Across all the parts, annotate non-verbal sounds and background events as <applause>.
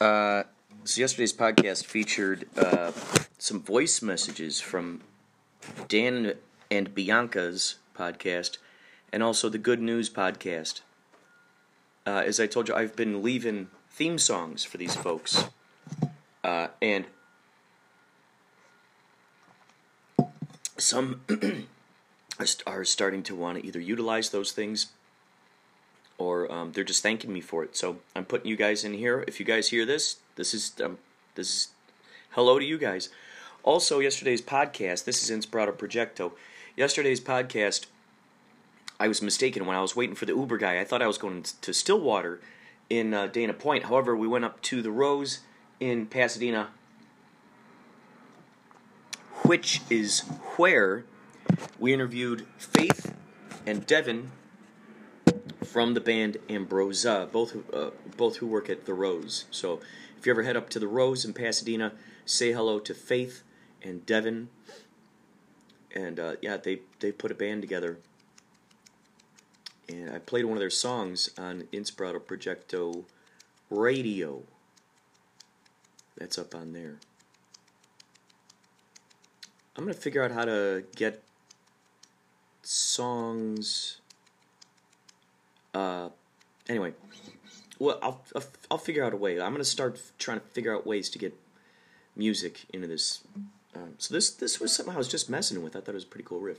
Uh, so yesterday's podcast featured uh, some voice messages from Dan and Bianca's podcast, and also the Good News podcast. Uh, as I told you, I've been leaving theme songs for these folks, uh, and some <clears throat> are starting to want to either utilize those things or um, they're just thanking me for it. So I'm putting you guys in here. If you guys hear this, this is um, this is hello to you guys. Also, yesterday's podcast. This is Inspirato Projecto. Yesterday's podcast. I was mistaken when I was waiting for the Uber guy. I thought I was going to Stillwater in uh, Dana Point. However, we went up to the Rose in Pasadena, which is where we interviewed Faith and Devin from the band Ambrosia, both uh, both who work at the Rose. So if you ever head up to the Rose in Pasadena, say hello to Faith and Devin. And uh, yeah, they they put a band together. And I played one of their songs on Inspirato Projecto Radio. That's up on there. I'm gonna figure out how to get songs uh, anyway, well, I'll, I'll, I'll figure out a way. I'm gonna start trying to figure out ways to get music into this. Um, so this this was something I was just messing with. I thought it was a pretty cool riff.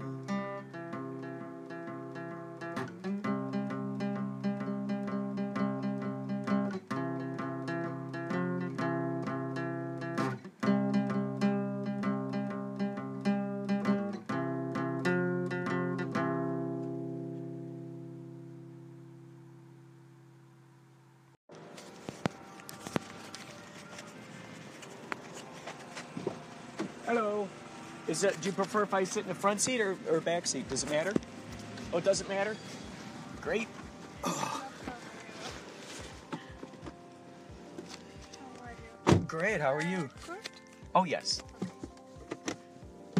Is that, do you prefer if I sit in the front seat or, or back seat? Does it matter? Oh, it doesn't matter? Great. Great, how are you? Good. Oh, yes.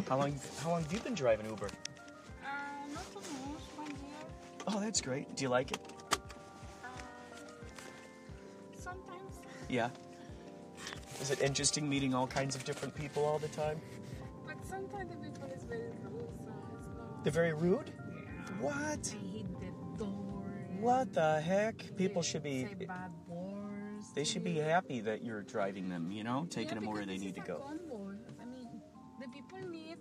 How long, how long have you been driving Uber? Uh, not so much, one year. Oh, that's great. Do you like it? Uh, sometimes. Yeah. Is it interesting meeting all kinds of different people all the time? They're very rude? Yeah. What? They hit the door. What the heck? People They should be. Say bad words. They should be happy that you're driving them, you know, taking Yeah, them where they need to go. convoy. I mean, the people need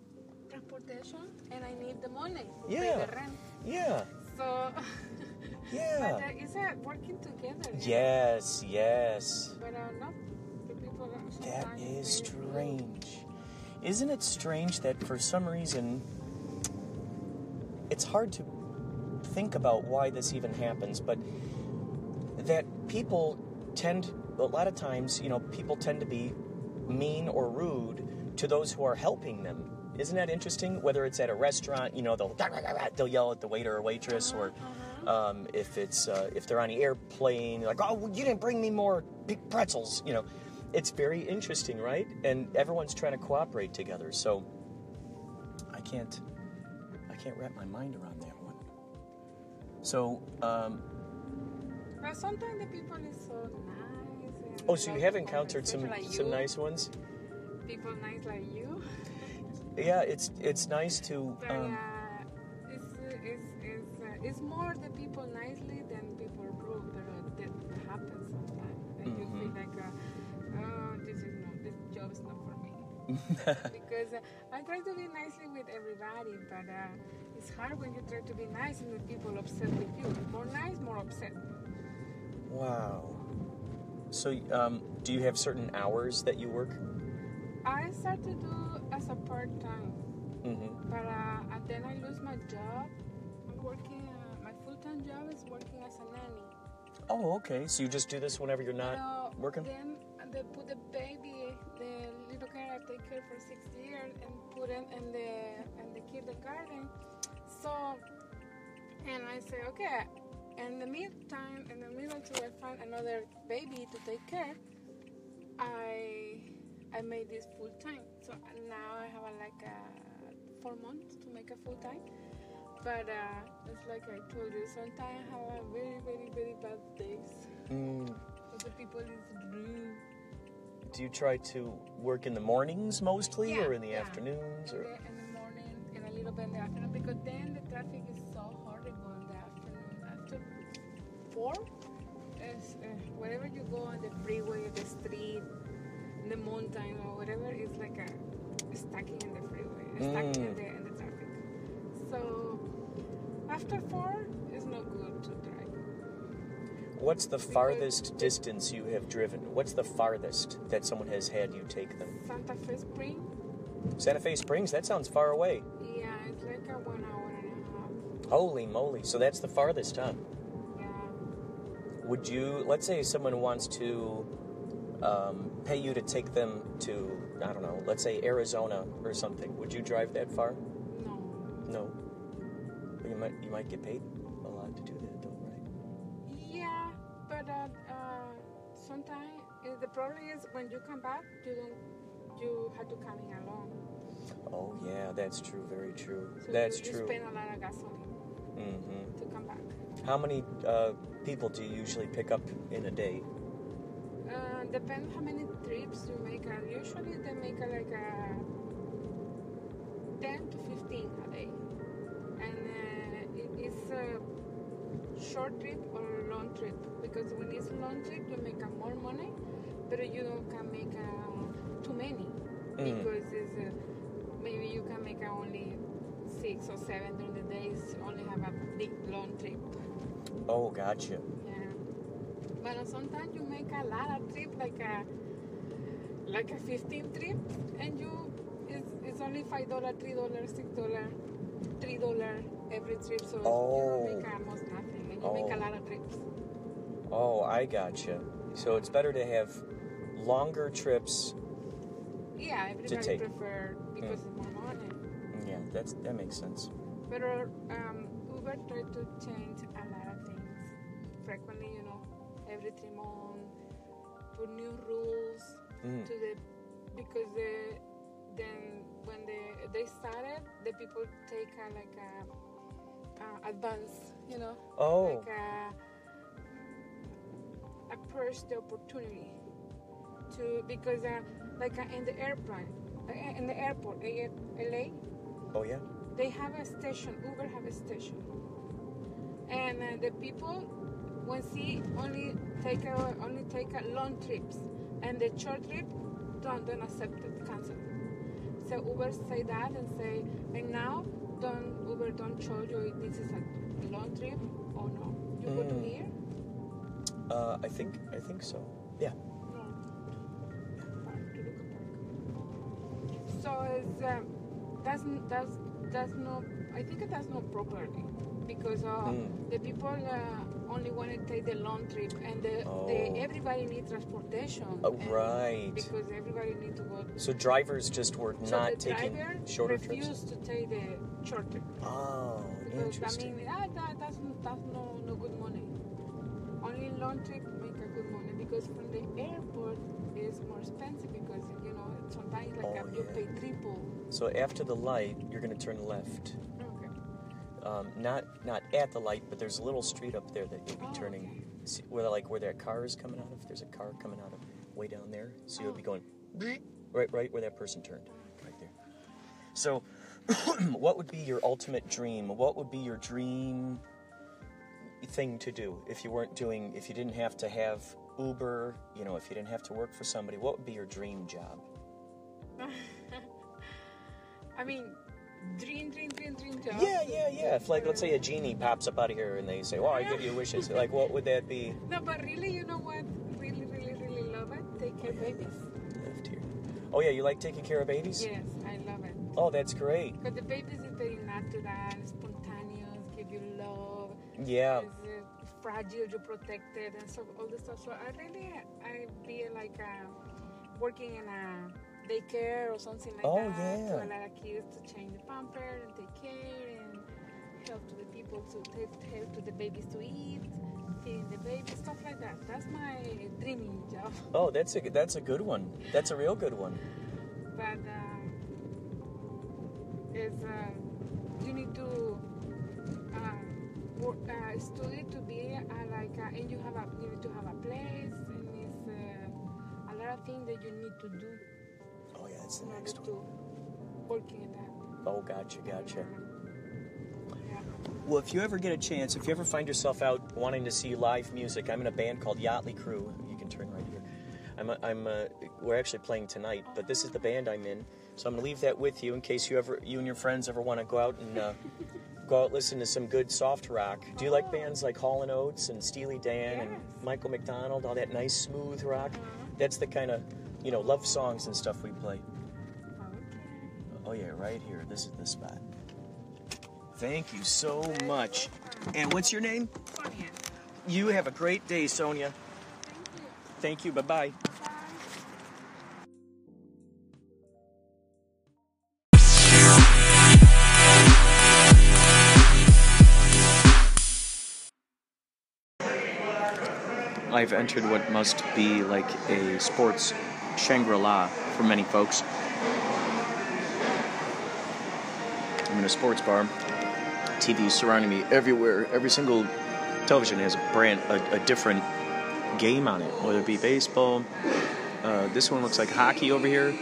transportation, and I need the money. Yeah. Pay the rent. Yeah, So. <laughs> <laughs> yeah. but uh, it's uh, working together. Yes, yes. But uh, not the people. That is strange. Isn't it strange that for some reason it's hard to think about why this even happens, but that people tend, a lot of times, you know, people tend to be mean or rude to those who are helping them. Isn't that interesting? Whether it's at a restaurant, you know, they'll <laughs> they'll yell at the waiter or waitress, or um, if it's uh, if they're on the airplane, like, oh, you didn't bring me more big pretzels. You know, it's very interesting, right? And everyone's trying to cooperate together. So I can't can't wrap my mind around that one. So, um, But sometimes the people is so nice. oh, so you have encountered some like some you. nice ones. people nice like you. Yeah, it's it's nice to. But Um, uh, it's it's it's, uh, it's more the people nicely than people rude. But uh, that happens sometimes, and you feel Mhm. like, uh, oh, this is not this job is not for me. <laughs> because uh, I try to be nicely with everybody, but uh, it's hard when you try to be nice and the people upset with you. More nice, more upset. wow. So, um, do you have certain hours that you work? I start to do as a part time, Mm-hmm. but uh, and then I lose my job. I'm working. Uh, my full time job is working as a nanny. Oh, okay. So you just do this whenever you're not working? Then they put the baby, the little girl I take care for six years, and put it in the in the kindergarten. So, and I say, okay. In the meantime, in the middle, till I find another baby to take care, I I made this full time. So now I have a, like a four months to make a full time. But uh, it's like I told you, sometimes I have a very, very, very bad days. Mm. The people is rude. Do you try to work in the mornings mostly, Yeah, or in the yeah. afternoons, In or? the, in the morning and a little bit in the afternoon because then the traffic is so horrible in the afternoon. After four, is uh, wherever you go on the freeway, the street, in the mountain or whatever, it's like a stacking in the freeway, stacking in Mm. the in the traffic. So after four, it's not good. What's the farthest distance you have driven? What's the farthest that someone has had you take them? Santa Fe Springs. Santa Fe Springs? That sounds far away. yeah, it's like a one hour and a half. Holy moly. So that's the farthest, huh? Yeah. Would you, let's say someone wants to um, pay you to take them to, I don't know, let's say Arizona or something. Would you drive that far? No. No. You might, you might get paid sometimes uh, the problem is when you come back, you don't, you have to come in alone. Oh, yeah, that's true. Very true. So that's you, you true. spend a lot of gasoline mm-hmm. to come back. How many uh, people do you usually pick up in a day? Uh, depends how many trips you make. Uh, usually they make uh, like a 10 to 15 a day, and uh, it is a short trip or trip because when it's a long trip you make more money, but you don't can make uh, too many Mm. because it's, uh, maybe you can make uh, only six or seven during the days. Only have a big long trip. Oh, gotcha. Yeah. But sometimes you make a lot of trip, like a like a 15 trip, and you it's, it's only five dollar, three dollar, six dollar, three dollar every trip. So Oh. you don't make almost nothing, and you make Oh. a lot of trips. Oh, I gotcha. So it's better to have longer trips. Yeah, everybody take. prefer because it's more money. Yeah, that's that makes sense. But uh, um, Uber try to change a lot of things frequently. You know, every three months, put new rules. Mm. to the because the then when they they started the people take a, like a, uh advance you know Oh, like a approach the opportunity to because uh, like uh, in the airplane uh, in the airport LA oh yeah. they have a station Uber have a station and uh, the people when see only take a, only take a long trips and the short trip don't don't accept it cancel so Uber say that and say and now don't Uber don't show you if this is a long trip or no you go to Mm. here Uh, I think I think so. Yeah. no Park, to look at park. so it's um, that's that's that's no I think that's not properly because uh, Mm. the people uh, only want to take the long trip, and the, Oh. the everybody needs transportation. Oh, right. Because everybody needs to go. So drivers just were so not taking shorter trips. refused to take the short trip. Oh, Because interesting. I mean, ah, Only long trip make a good money because from the airport is more expensive because you know sometimes like Oh, uh, you yeah. pay triple. So after the light, you're going to turn left. Okay. Um, not not at the light, but there's a little street up there that you'll be Oh, turning. okay. See, where like where that car is coming out of. There's a car coming out of way down there, so you'll be Oh. going right right where that person turned, right there. So, <clears throat> what would be your ultimate dream? What would be your dream thing to do if you weren't doing if you didn't have to have Uber, you know, if you didn't have to work for somebody? What would be your dream job? <laughs> I mean, dream, dream, dream, dream job. Yeah, yeah, yeah. If like let's say a genie pops up out of here and they say, "Well, I give you wishes," like what would that be? No, but really, you know what? Really, really, really love it. Take care of babies. Left here. Oh yeah, you like taking care of babies? Yes, I love it. Oh, that's great. Because the babies is very natural, Yeah. Is uh, fragile, you protected, and so all this stuff. So I really, I be like uh, working in a daycare or something like Oh, that yeah. to allow kids to change the pamper and take care and help to the people to take help to the babies to eat, feeding the baby stuff like that. That's my dreaming job. <laughs> Oh, that's a that's a good one. That's a real good one. but um, is um, you need to uh, study to be uh, like uh, and you have a you need to have a place and it's uh, a lot of things that you need to do Oh yeah, that's the next one. to working in that. Oh, gotcha, gotcha. Yeah. Well, if you ever get a chance, if you ever find yourself out wanting to see live music, I'm in a band called Yachtley Crew. You can turn right here. I'm, I'm, uh, we're actually playing tonight, but this is the band I'm in. So I'm gonna leave that with you in case you ever, you and your friends ever want to go out and uh, <laughs> go out listen to some good soft rock. Do you like bands like Hall and Oates and Steely Dan and Michael McDonald, all that nice smooth rock? That's the kind of, you know, love songs and stuff we play. Okay. Oh yeah, right here. This is the spot. Thank you so much. And what's your name? Sonia, You have a great day, Sonia. thank you. Thank you. Bye bye. I've entered what must be like a sports Shangri La for many folks. I'm in a sports bar. TVs surrounding me everywhere. Every single television has a brand, a, a different game on it, whether it be baseball. Uh, this one looks like hockey over here.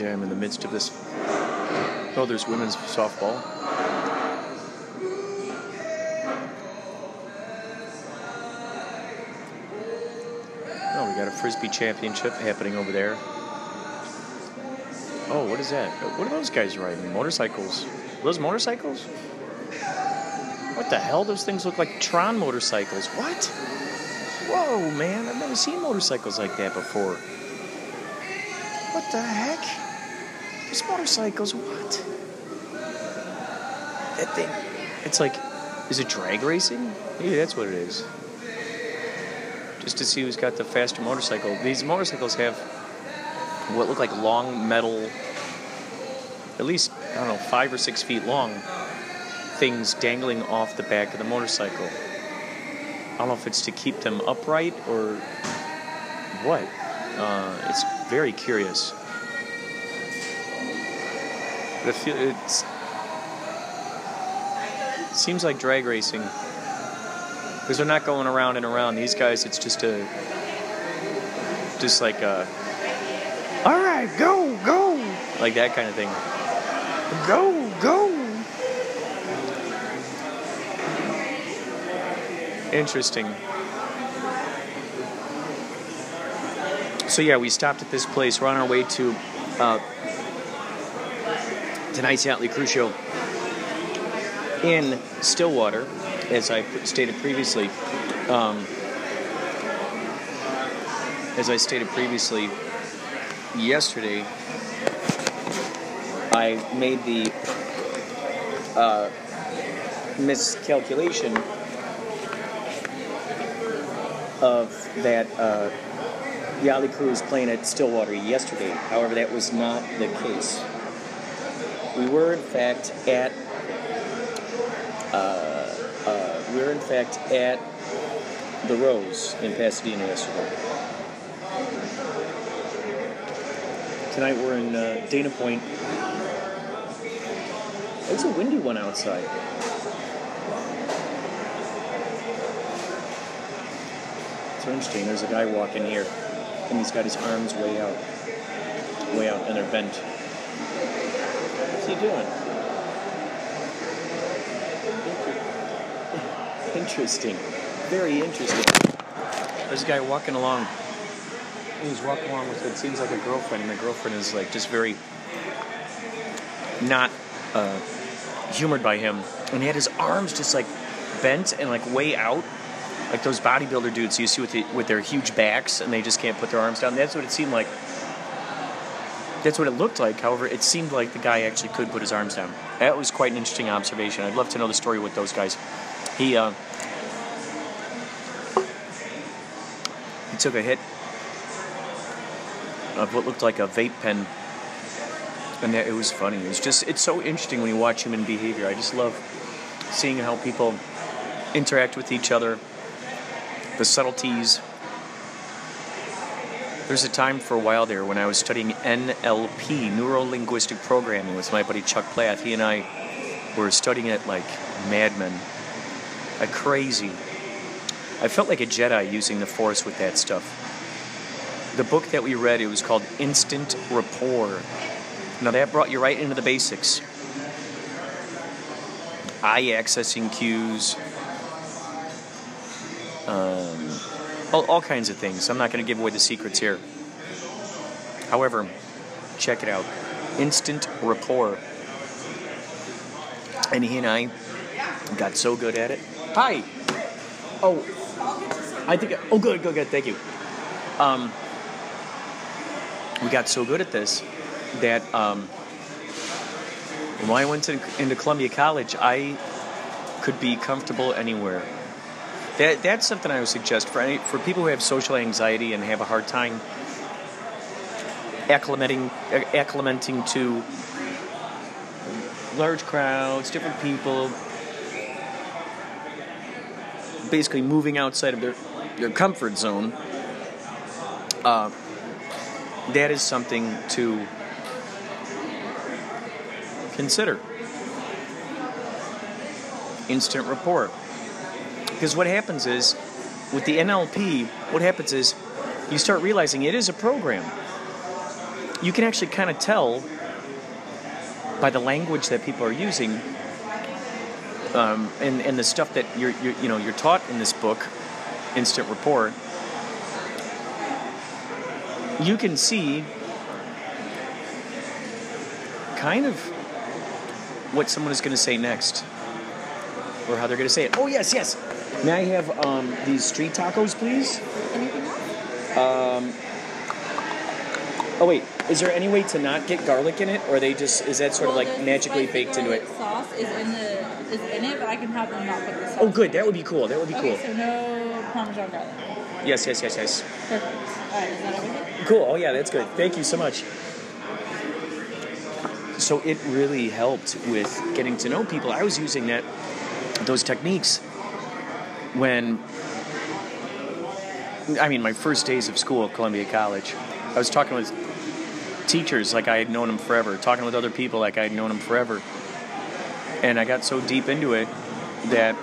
Yeah, I'm in the midst of this. Oh, there's women's softball. Oh, we got a frisbee championship happening over there. Oh, what is that? What are those guys riding? Motorcycles? Are those motorcycles? What the hell? Those things look like Tron motorcycles. What? Whoa, man! I've never seen motorcycles like that before. What the heck? There's motorcycles. What? That thing. It's like, is it drag racing? Maybe that's what it is. Just to see who's got the faster motorcycle. These motorcycles have what look like long metal, at least, I don't know, five or six feet long things dangling off the back of the motorcycle. I don't know if it's to keep them upright or what. Uh, it's very curious. But it feel, it's, seems like drag racing because they're not going around and around. These guys, it's just a, just like a, all right, go, go, like that kind of thing. Go, go. Interesting. So yeah, we stopped at this place. We're on our way to uh, tonight's Yachtley Crew's Show in Stillwater, as I stated previously. Um, as I stated previously, yesterday I made the uh, miscalculation of that uh, Yachtley Crew was playing at Stillwater yesterday. However, that was not the case. We were in fact at uh, uh, we were in fact at the Rose in Pasadena yesterday. Tonight we're in uh, Dana Point. It's a windy one outside. It's interesting. There's a guy walking here, and he's got his arms way out, way out, and they're bent. He doing? <laughs> Interesting. Very interesting. There's a guy walking along. He's walking along with what seems like a girlfriend, and the girlfriend is like just very not uh, humored by him. And he had his arms just like bent and like way out, like those bodybuilder dudes you see with the, with their huge backs, and they just can't put their arms down. That's what it seemed like. That's what it looked like. However, it seemed like the guy actually could put his arms down. That was quite an interesting observation. I'd love to know the story with those guys. He uh, he took a hit of what looked like a vape pen, and that, it was funny. It was just it's so interesting when you watch human behavior. I just love seeing how people interact with each other, the subtleties. There's a time for a while there when I was studying NLP, Neuro Linguistic Programming, with my buddy Chuck Plath. He and I were studying it like madmen, like crazy. I felt like a Jedi using the Force with that stuff. The book that we read, it was called Instant Rapport. Now that brought you right into the basics. Eye accessing cues, um, all, all kinds of things. I'm not going to give away the secrets here. However, check it out Instant Rapport. And he and I got so good at it. Hi! Oh, I think. Oh, good, good, good. Thank you. Um, we got so good at this that um, when I went to, into Columbia College, I could be comfortable anywhere. That, that's something I would suggest for any, for people who have social anxiety and have a hard time acclimating acclimating to large crowds, different people, basically moving outside of their their comfort zone. Uh, that is something to consider. Instant rapport. Because what happens is, with the NLP, what happens is you start realizing it is a program. You can actually kind of tell by the language that people are using um, and, and the stuff that you're, you're, you know, you're taught in this book, Instant Rapport, you can see kind of what someone is going to say next or how they're going to say it. Oh, yes, yes. May I have um, these street tacos, please? Anything else? Um, oh, wait. Is there any way to not get garlic in it, or are they just is that sort of like magically baked into it? Sauce is in the is in it, but I can have them not put the sauce. Oh, good. That would be cool. That would be cool. Okay, so no Parmesan garlic. Yes, yes, yes, yes. Perfect. All right, is that everything? Cool. Oh, yeah, that's good. Thank you so much. So it really helped with getting to know people. I was using that those techniques when I mean my first days of school at Columbia College. I was talking with teachers like I had known them forever, talking with other people like I had known them forever. And I got so deep into it that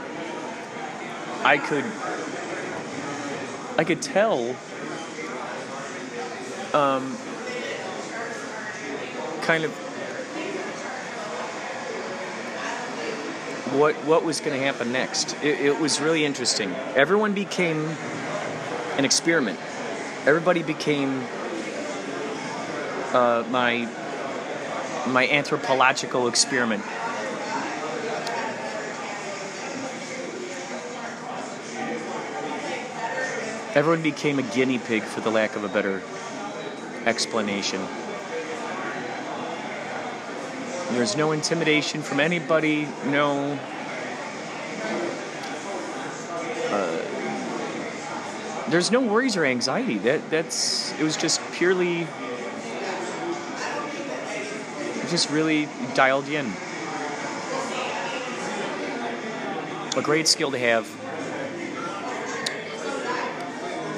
I could I could tell um, kind of what what was going to happen next. It, it was really interesting. Everyone became an experiment. Everybody became uh, my my anthropological experiment. everyone became a guinea pig for the lack of a better explanation. There's no intimidation from anybody, no. Uh, there's no worries or anxiety. That that's it was just purely just really dialed in. A great skill to have.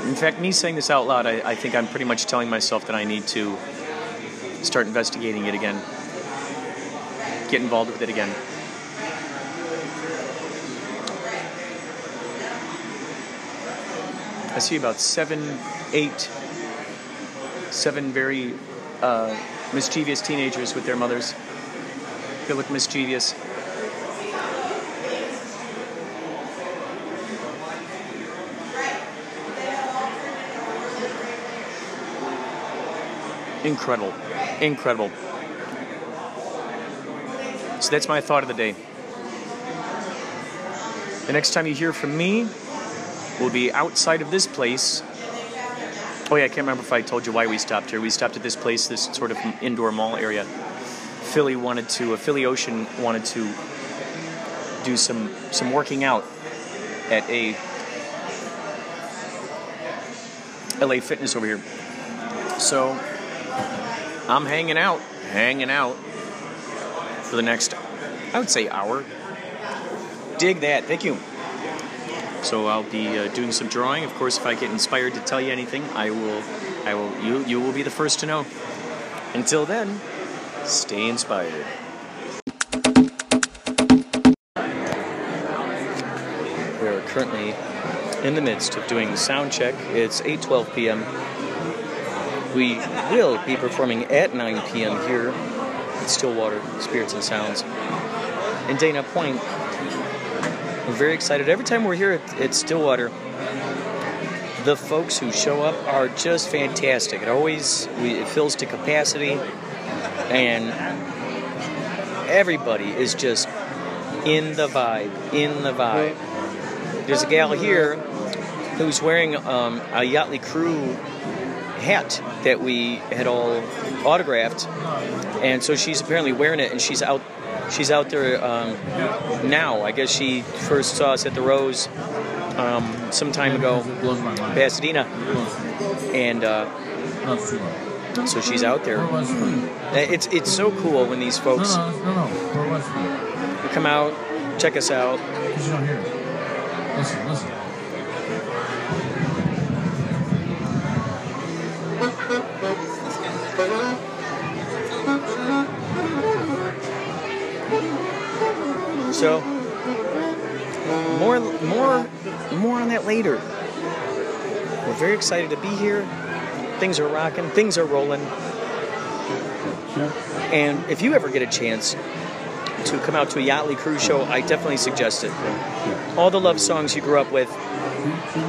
In fact, me saying this out loud, I, I think I'm pretty much telling myself that I need to start investigating it again get involved with it again. I see about seven, eight, seven very uh, mischievous teenagers with their mothers. They look mischievous. Incredible. Incredible. That's my thought of the day. The next time you hear from me will be outside of this place. Oh, yeah, I can't remember if I told you why we stopped here. We stopped at this place, this sort of indoor mall area. Philly wanted to, uh, Philly Ocean wanted to do some, some working out at a LA Fitness over here. So I'm hanging out, hanging out for the next, I would say, hour. Dig that. Thank you. So I'll be uh, doing some drawing. Of course, if I get inspired to tell you anything, I will. I will. You you will be the first to know. Until then, stay inspired. We are currently in the midst of doing sound check. It's 8:12 p.m. We will be performing at 9 p.m. here at Stillwater Spirits and Sounds. In Dana Point, we're very excited. Every time we're here at, at Stillwater, the folks who show up are just fantastic. It always we, it fills to capacity, and everybody is just in the vibe, in the vibe. There's a gal here who's wearing um, a Yachtley Crew hat that we had all autographed, and so she's apparently wearing it, and she's out. She's out there um, now. I guess she first saw us at the Rose um, some time ago, Pasadena, and uh, so she's out there. It's it's so cool when these folks come out, check us out. Listen, listen. So more more more on that later. We're very excited to be here. Things are rocking, things are rolling. And if you ever get a chance to come out to a Yachtley Crew's show, I definitely suggest it. All the love songs you grew up with,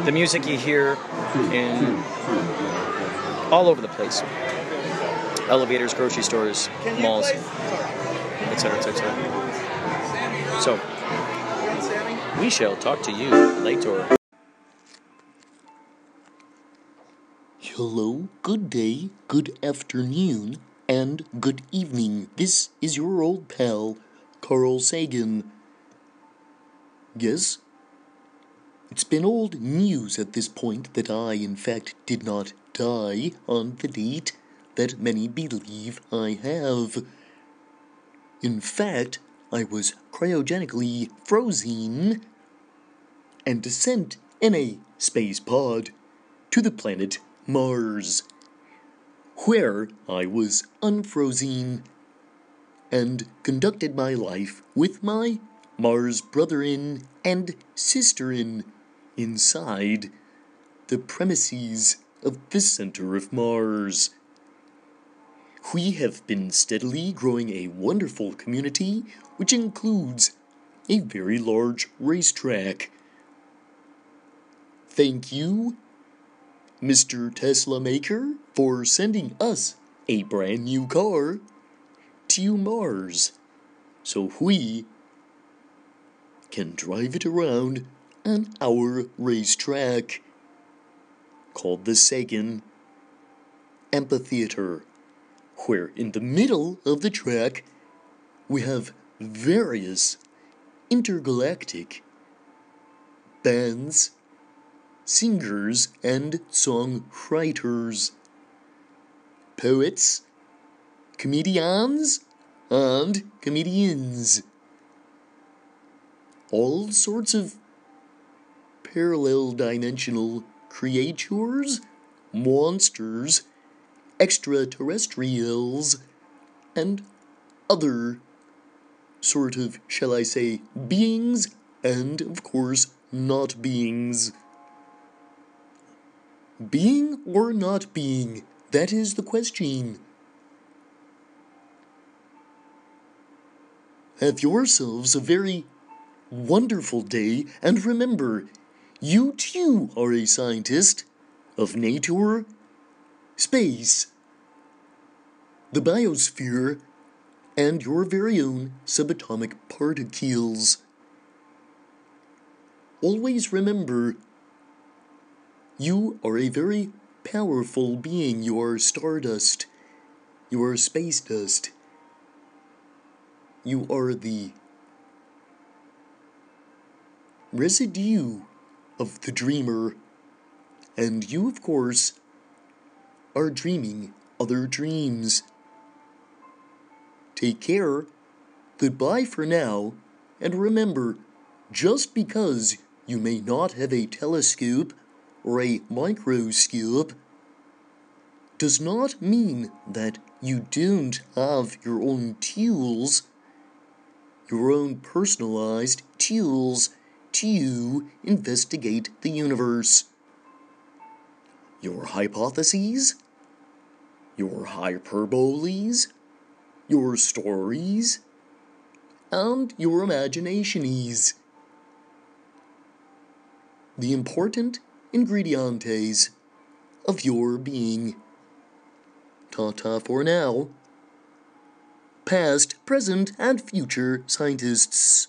the music you hear in all over the place. Elevators, grocery stores, malls, etc., etc. So, we shall talk to you later. Hello, good day, good afternoon, and good evening. This is your old pal, Carl Sagan. Yes? It's been old news at this point that I, in fact, did not die on the date that many believe I have. In fact, I was cryogenically frozen and sent in a space pod to the planet Mars, where I was unfrozen and conducted my life with my Mars brotherin and sisterin inside the premises of the center of Mars. We have been steadily growing a wonderful community which includes a very large racetrack. Thank you, Mr. Tesla Maker, for sending us a brand new car to Mars so we can drive it around on our racetrack. called the Sagan Amphitheater, where in the middle of the track we have various intergalactic bands, singers, and songwriters, poets, comedians, and comedians. All sorts of parallel dimensional creatures, monsters, extraterrestrials, and other sort of, shall I say, beings, and of course, not beings. Being or not being, that is the question. Have yourselves a very wonderful day, and remember, you too are a scientist of nature, space, the biosphere, and your very own subatomic particles. Always remember, you are a very powerful being. You are stardust. You are space dust. You are the residue of the dreamer. And you, of course, are dreaming other dreams. Take care. Goodbye for now. And remember, just because you may not have a telescope or a microscope does not mean that you don't have your own tools, your own personalized tools to investigate the universe. Your hypotheses, your hyperboles, your stories, and your imaginations. The important ingredientes of your being. Ta ta for now. Past, present, and future scientists.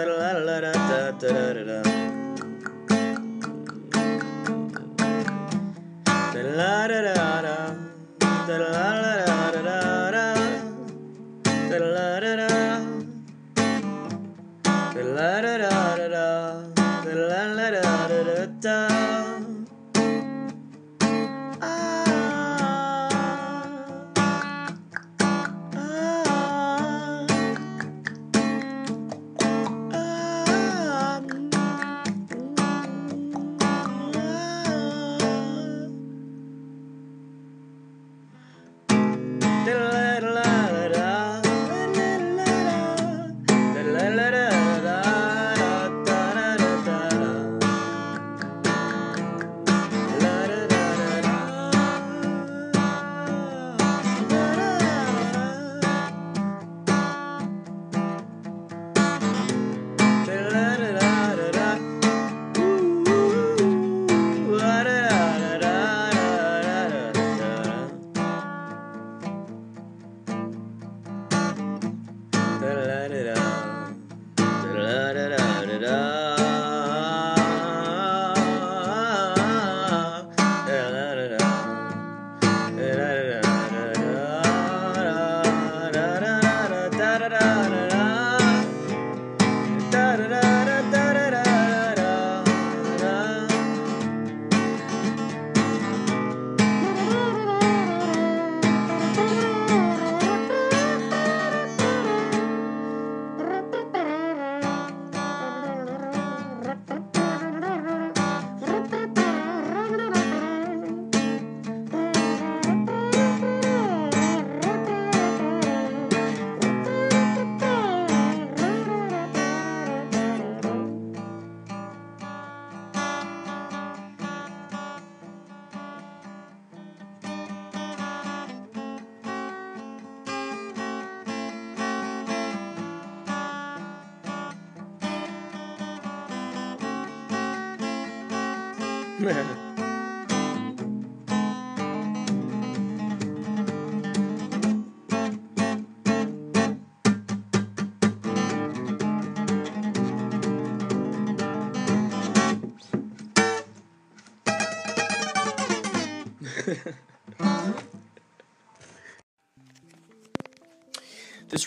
Da-da-la-da-dum. Da-da-la-la-da-da-da-da-dum. Da-da-la-da-da-dum. Da-da-la-la-da-da-da-dum.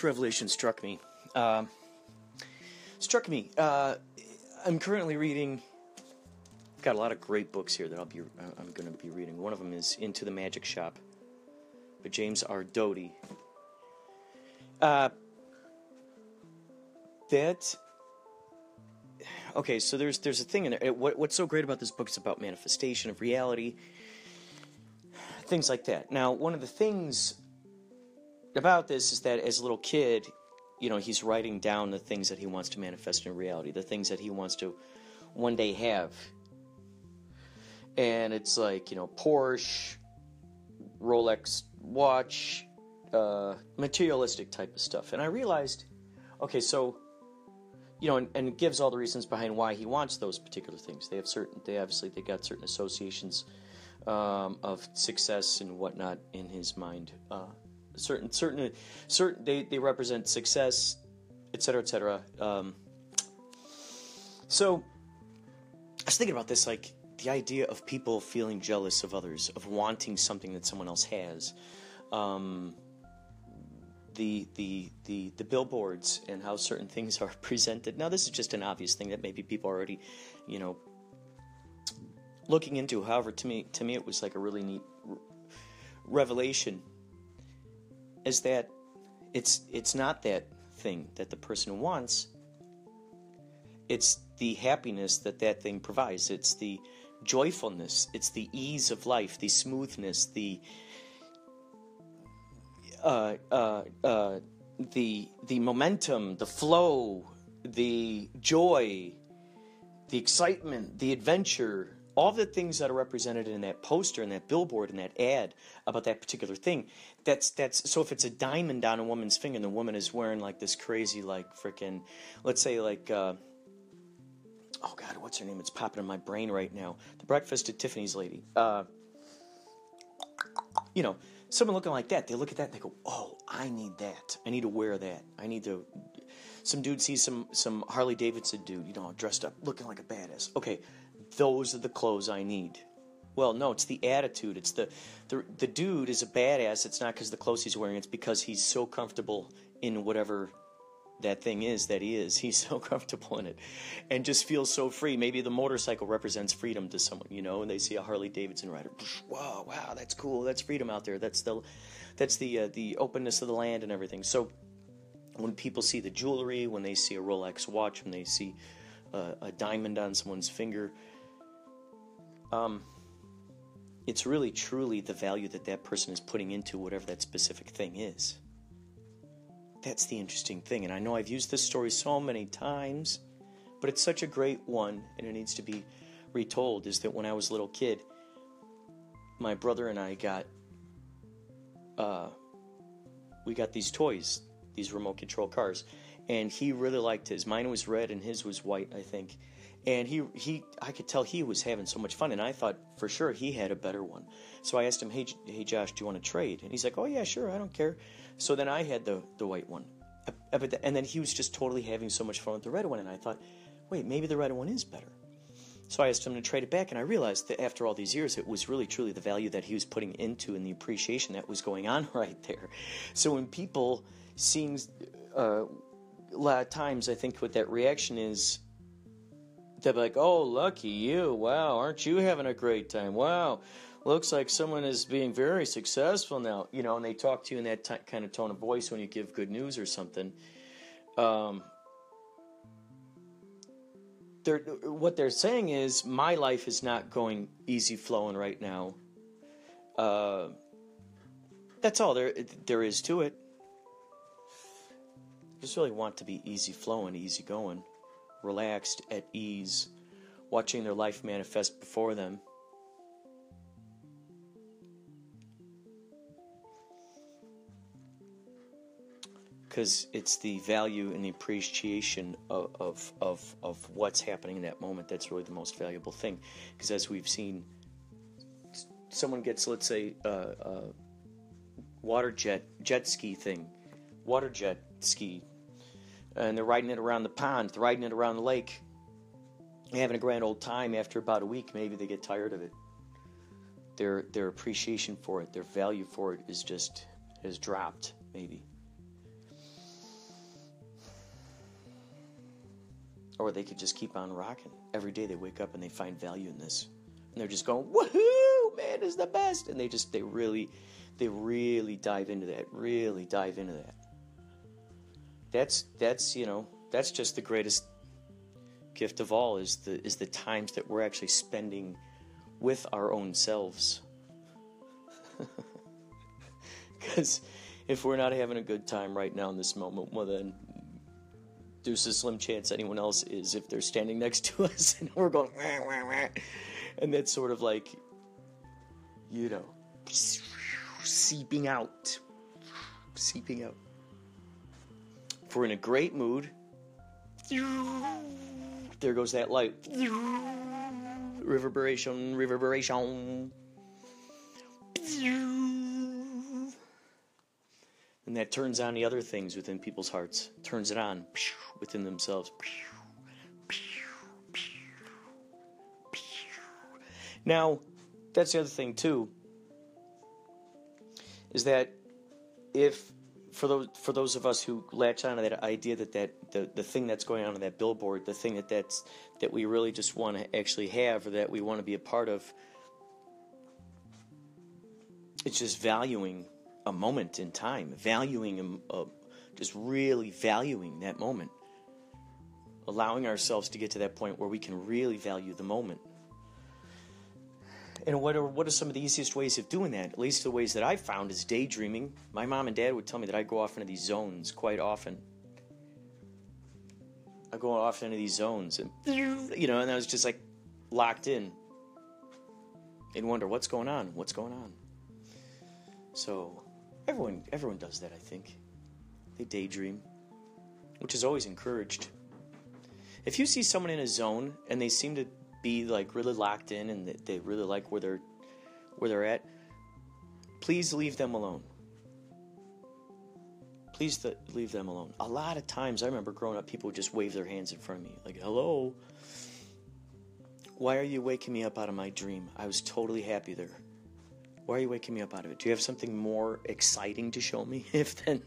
Revelation struck me. Uh, struck me. Uh, I'm currently reading. I've got a lot of great books here that I'll be. I'm going to be reading. One of them is Into the Magic Shop by James R. Doty. Uh, that. Okay, so there's there's a thing in there. What, what's so great about this book is about manifestation of reality, things like that. Now, one of the things about this is that as a little kid, you know, he's writing down the things that he wants to manifest in reality, the things that he wants to one day have. And it's like, you know, Porsche, Rolex watch, uh, materialistic type of stuff. And I realized, okay, so, you know, and, and gives all the reasons behind why he wants those particular things. They have certain, they obviously, they got certain associations um, of success and whatnot in his mind. Uh, certain certain certain they, they represent success etc etc um, so i was thinking about this like the idea of people feeling jealous of others of wanting something that someone else has. Um, the, the the the billboards and how certain things are <laughs> presented. Now this is just an obvious thing that maybe people already you know looking into. However to me to me it was like a really neat revelation is that it's it's not that thing that the person wants. It's the happiness that that thing provides. It's the joyfulness. It's the ease of life the smoothness the uh, uh, uh, the the momentum the flow the joy the excitement the adventure all the things that are represented in that poster and that billboard and that ad about that particular thing that's that's so if it's a diamond on a woman's finger and the woman is wearing like this crazy like freaking let's say like uh, oh god what's her name? It's popping in my brain right now. The breakfast at tiffany's lady. Uh, you know someone looking like that they look at that and they go oh i need that. I need to wear that. I need to some dude sees some some harley davidson dude you know dressed up looking like a badass. Okay those are the clothes i need well, no, it's the attitude. It's the the the dude is a badass. It's not because the clothes he's wearing. It's because he's so comfortable in whatever that thing is that he is. <laughs> He's so comfortable in it, and just feels so free. Maybe the motorcycle represents freedom to someone, you know, and they see a Harley Davidson rider. Wow, wow, that's cool. That's freedom out there. That's the that's the uh, the openness of the land and everything. So when people see the jewelry, when they see a Rolex watch, when they see uh, a diamond on someone's finger. Um, it's really truly the value that that person is putting into whatever that specific thing is. That's the interesting thing. And I know I've used this story so many times, but it's such a great one and it needs to be retold. Is that when I was a little kid, my brother and I got uh, we got these toys, these remote control cars, and he really liked his. Mine was red and his was white, I think and he he I could tell he was having so much fun, and I thought for sure he had a better one. So I asked him, "Hey, hey, Josh, do you want to trade?" And he's like, "Oh yeah, sure, I don't care." So then I had the the white one, and then he was just totally having so much fun with the red one, and I thought, wait, maybe the red one is better. So I asked him to trade it back, and I realized that after all these years, it was really truly the value that he was putting into and the appreciation that was going on <laughs> right there. So when people seeing uh, a lot of times, I think what that reaction is they'll be like, "Oh, lucky you! Wow, aren't you having a great time? Wow, looks like someone is being very successful now." You know, and they talk to you in that t- kind of tone of voice when you give good news or something. Um, they're, what they're saying is, my life is not going easy flowing right now. Uh, that's all there there is to it. I just really want to be easy flowing, easy going relaxed, at ease, watching their life manifest before them. because it's the value and the appreciation of, of, of, of what's happening in that moment that's really the most valuable thing. Because as we've seen, someone gets, let's say, a, a water jet, jet ski thing, water jet ski, Uh, and they're riding it around the pond, they're riding it around the lake, having a grand old time. After about a week, maybe they get tired of it. Their, their appreciation for it, their value for it is just, has dropped, maybe. Or they could just keep on rocking. Every day they wake up and they find value in this. And they're just going, woohoo, man is the best. And they just, they really, they really dive into that, really dive into that. That's, that's, you know, that's just the greatest gift of all is the, is the times that we're actually spending with our own selves. <laughs> Because if we're not having a good time right now in this moment, well, then there's a slim chance anyone else is if they're standing next to <laughs> us and we're going, wah, wah, wah. and that's sort of like, you know, seeping out, seeping out. If we're in a great mood, there goes that light. Reverberation, reverberation. And that turns on the other things within people's hearts, turns it on within themselves. Now, that's the other thing too. Is that if for those for those of us who latch on to that idea that that the, the thing that's going on in that billboard, the thing that that's that we really just want to actually have or that we want to be a part of, it's just valuing a moment in time, valuing a, a, just really valuing that moment, allowing ourselves to get to that point where we can really value the moment. And what are what are some of the easiest ways of doing that? At least the ways that I've found is daydreaming. My mom and dad would tell me that I go off into these zones quite often. I go off into these zones, and you know, and I was just like locked in, and wonder what's going on, what's going on. So, everyone everyone does that. I think they daydream, which is always encouraged. If you see someone in a zone and they seem to be like really locked in and they- really like where they're where they're at, please leave them alone. Please th- leave them alone. A lot of times, I remember growing up, people would just wave their hands in front of me, like, hello. Why are you waking me up out of my dream? I was totally happy there. Why are you waking me up out of it? Do you have something more exciting to show me? <laughs> If then,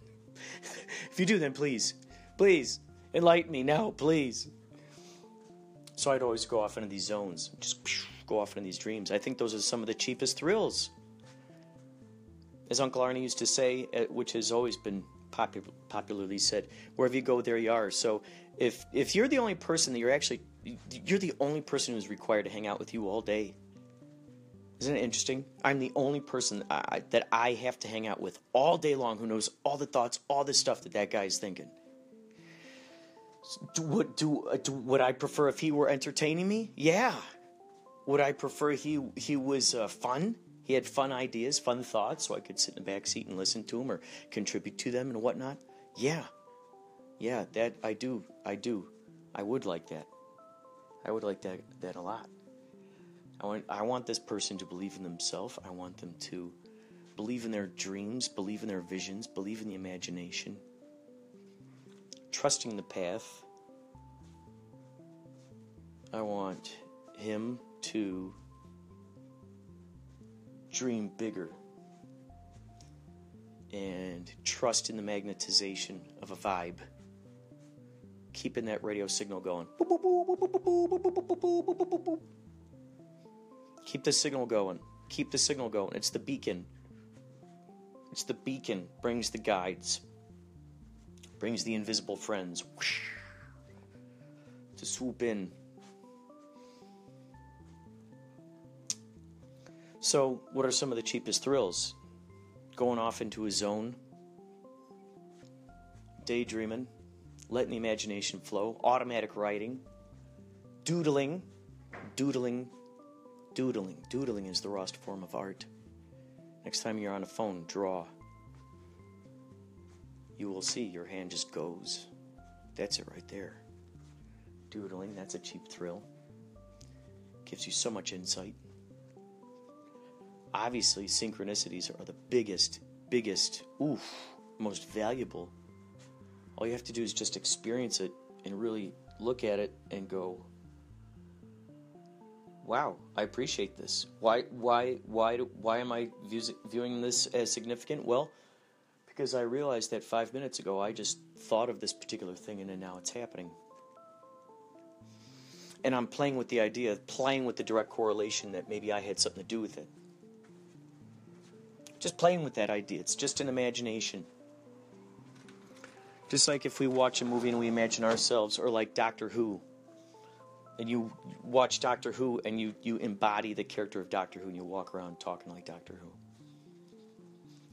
<laughs> if you do, then please, please enlighten me now, please. So I'd always go off into these zones, just go off into these dreams. I think those are some of the cheapest thrills. As Uncle Arnie used to say, uh, which has always been popular, popularly said, wherever you go, there you are. So if if you're the only person that you're actually, you're the only person who's required to hang out with you all day. Isn't it interesting? I'm the only person I, that I have to hang out with all day long who knows all the thoughts, all the stuff that that guy's thinking. Would, do, uh, do, would I prefer if he were entertaining me? Yeah. Would I prefer he he was uh, fun? He had fun ideas, fun thoughts, so I could sit in the back seat and listen to him or contribute to them and whatnot. Yeah, yeah, that I do, I do, I would like that. I would like that that a lot. I want I want this person to believe in themselves. I want them to believe in their dreams, believe in their visions, believe in the imagination, trusting the path. I want him to dream bigger and trust in the magnetization of a vibe. Keeping that radio signal going. Keep the signal going. Keep the signal going. It's the beacon. It's the beacon. Brings the guides. Brings the invisible friends. To swoop in. So, what are some of the cheapest thrills? Going off into a zone, daydreaming, letting the imagination flow, automatic writing, doodling, doodling, doodling. Doodling is the rawest form of art. Next time you're on a phone, draw. You will see your hand just goes. That's it right there. Doodling, that's a cheap thrill. Gives you so much insight. Obviously, synchronicities are the biggest, biggest, oof, most valuable. All you have to do is just experience it and really look at it and go, wow, I appreciate this. Why, why, why, why am I viewing this as significant? Well, because I realized that five minutes ago I just thought of this particular thing and then now it's happening. And I'm playing with the idea, playing with the direct correlation that maybe I had something to do with it. Just playing with that idea. It's just an imagination. Just like if we watch a movie and we imagine ourselves, or like Doctor Who, and you watch Doctor Who and you, you embody the character of Doctor Who and you walk around talking like Doctor Who.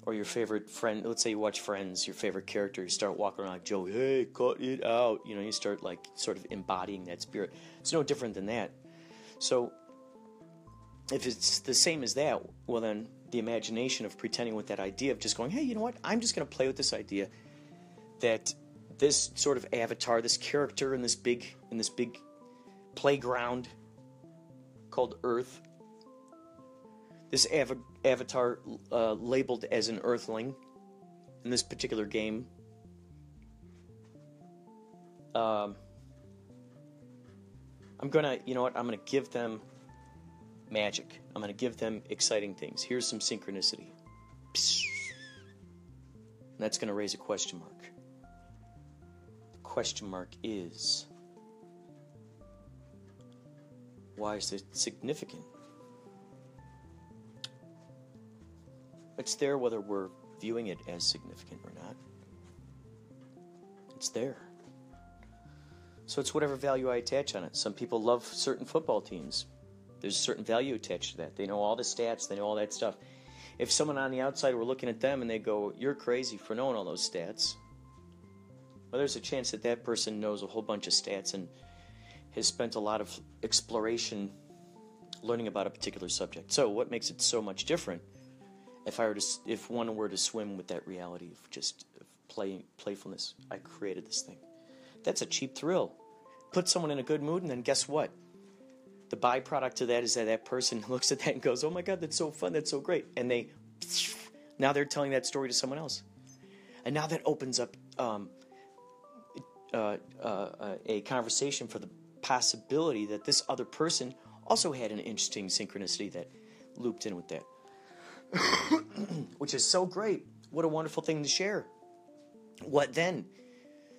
Or your favorite friend, let's say you watch Friends, your favorite character, you start walking around like Joey, hey, cut it out. You know, you start like sort of embodying that spirit. It's no different than that. So, if it's the same as that, well, then the imagination of pretending with that idea of just going, hey, you know what? I'm just going to play with this idea that this sort of avatar, this character in this big in this big playground called Earth. This av- avatar uh, labeled as an Earthling in this particular game. Um, I'm gonna, you know what? I'm gonna give them magic. I'm gonna give them exciting things. Here's some synchronicity. That's gonna raise a question mark. The question mark is why is it significant? It's there whether we're viewing it as significant or not. It's there. So it's whatever value I attach on it. Some people love certain football teams. There's a certain value attached to that. They know all the stats, they know all that stuff. If someone on the outside were looking at them and they go, You're crazy for knowing all those stats, well, there's a chance that that person knows a whole bunch of stats and has spent a lot of exploration learning about a particular subject. So, what makes it so much different? If I were to, if one were to swim with that reality of just play, playfulness, I created this thing. That's a cheap thrill. Put someone in a good mood, and then guess what? The byproduct of that is that that person <laughs> looks at that and goes, "Oh my God, that's so fun! That's so great!" And they <laughs> now they're telling that story to someone else, and now that opens up um, uh, uh, a conversation for the possibility that this other person also had an interesting synchronicity that looped in with that. <coughs> Which is so great. What a wonderful thing to share. What then?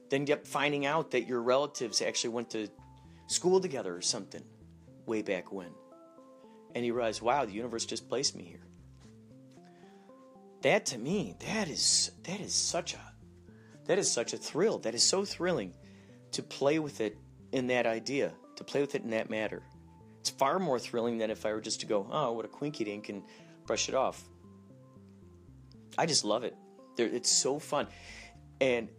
Then yep, finding out that your relatives actually went to school together or something way back when. And you realize, wow, the universe just placed me here. That to me, that is that is such a that is such a thrill. That is so thrilling to play with it in that idea, to play with it in that matter. It's far more thrilling than if I were just to go, oh, what a quinky dink, and brush it off. I just love it. It's so fun. And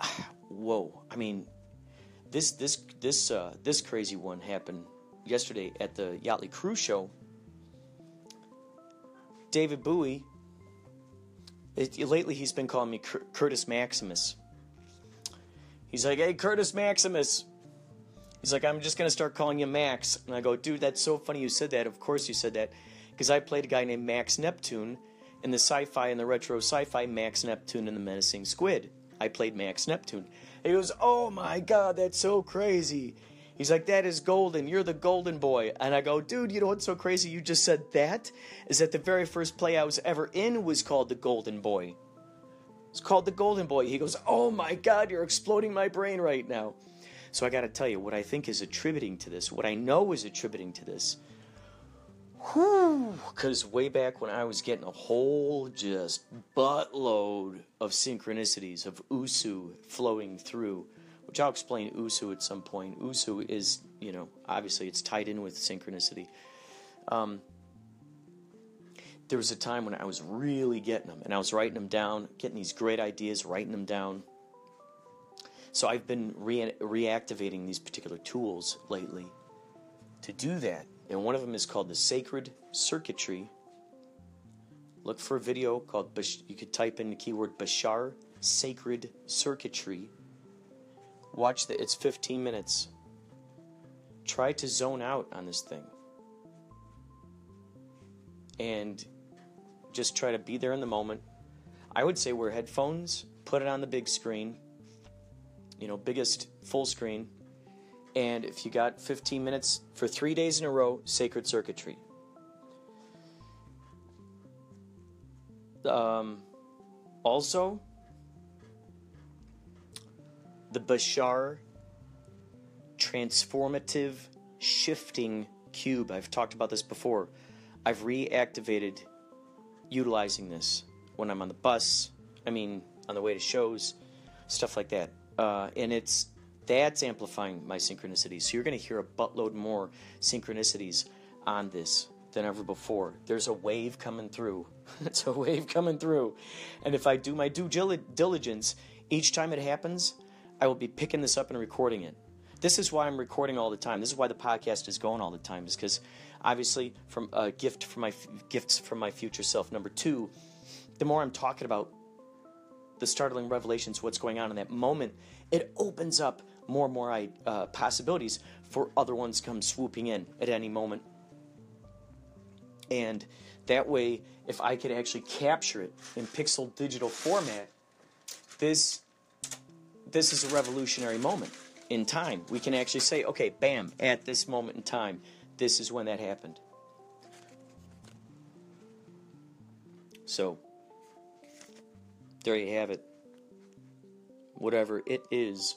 <sighs> whoa, I mean, this this this uh, this crazy one happened yesterday at the Yachtley Crew's Show. David Bowie. It, lately, he's been calling me Cur- Curtis Maximus. He's like, "Hey, Curtis Maximus." He's like, "I'm just gonna start calling you Max." And I go, "Dude, that's so funny you said that. Of course you said that, because I played a guy named Max Neptune." in the sci-fi and the retro sci-fi Max Neptune and the Menacing Squid. I played Max Neptune. He goes, "Oh my god, that's so crazy." He's like, "That is golden. You're the golden boy." And I go, "Dude, you know what's so crazy? You just said that is that the very first play I was ever in was called The Golden Boy. It's called The Golden Boy." He goes, "Oh my god, you're exploding my brain right now." So I got to tell you what I think is attributing to this, what I know is attributing to this because way back when I was getting a whole just buttload of synchronicities of Usu flowing through, which I'll explain Usu at some point. Usu is, you know, obviously it's tied in with synchronicity. Um, there was a time when I was really getting them, and I was writing them down, getting these great ideas, writing them down. So I've been re- reactivating these particular tools lately to do that and one of them is called the Sacred Circuitry Look for a video called, you could type in the keyword Bashar Sacred Circuitry. Watch the, it's 15 minutes. Try to zone out on this thing. And just try to be there in the moment. I would say wear headphones, put it on the big screen, you know, biggest full screen. And if you got 15 minutes for three days in a row, sacred circuitry. Um, also, the Bashar transformative shifting cube. I've talked about this before. I've reactivated utilizing this when I'm on the bus. I mean, on the way to shows, stuff like that. Uh, and it's that's amplifying my synchronicities. So you're going to hear a buttload more synchronicities on this than ever before. There's a wave coming through. <laughs> it's a wave coming through. And if I do my due diligence, each time it happens, I will be picking this up and recording it. This is why I'm recording all the time. This is why the podcast is going all the time. Is because obviously from a gift from my gifts from my future self. Number two, the more I'm talking about the startling revelations, what's going on in that moment, it opens up more and more uh, possibilities for other ones come swooping in at any moment. And that way, if I could actually capture it in pixel digital format, this this is a revolutionary moment in time. We can actually say, okay, bam, at this moment in time, this is when that happened. So, there you have it. Whatever it is.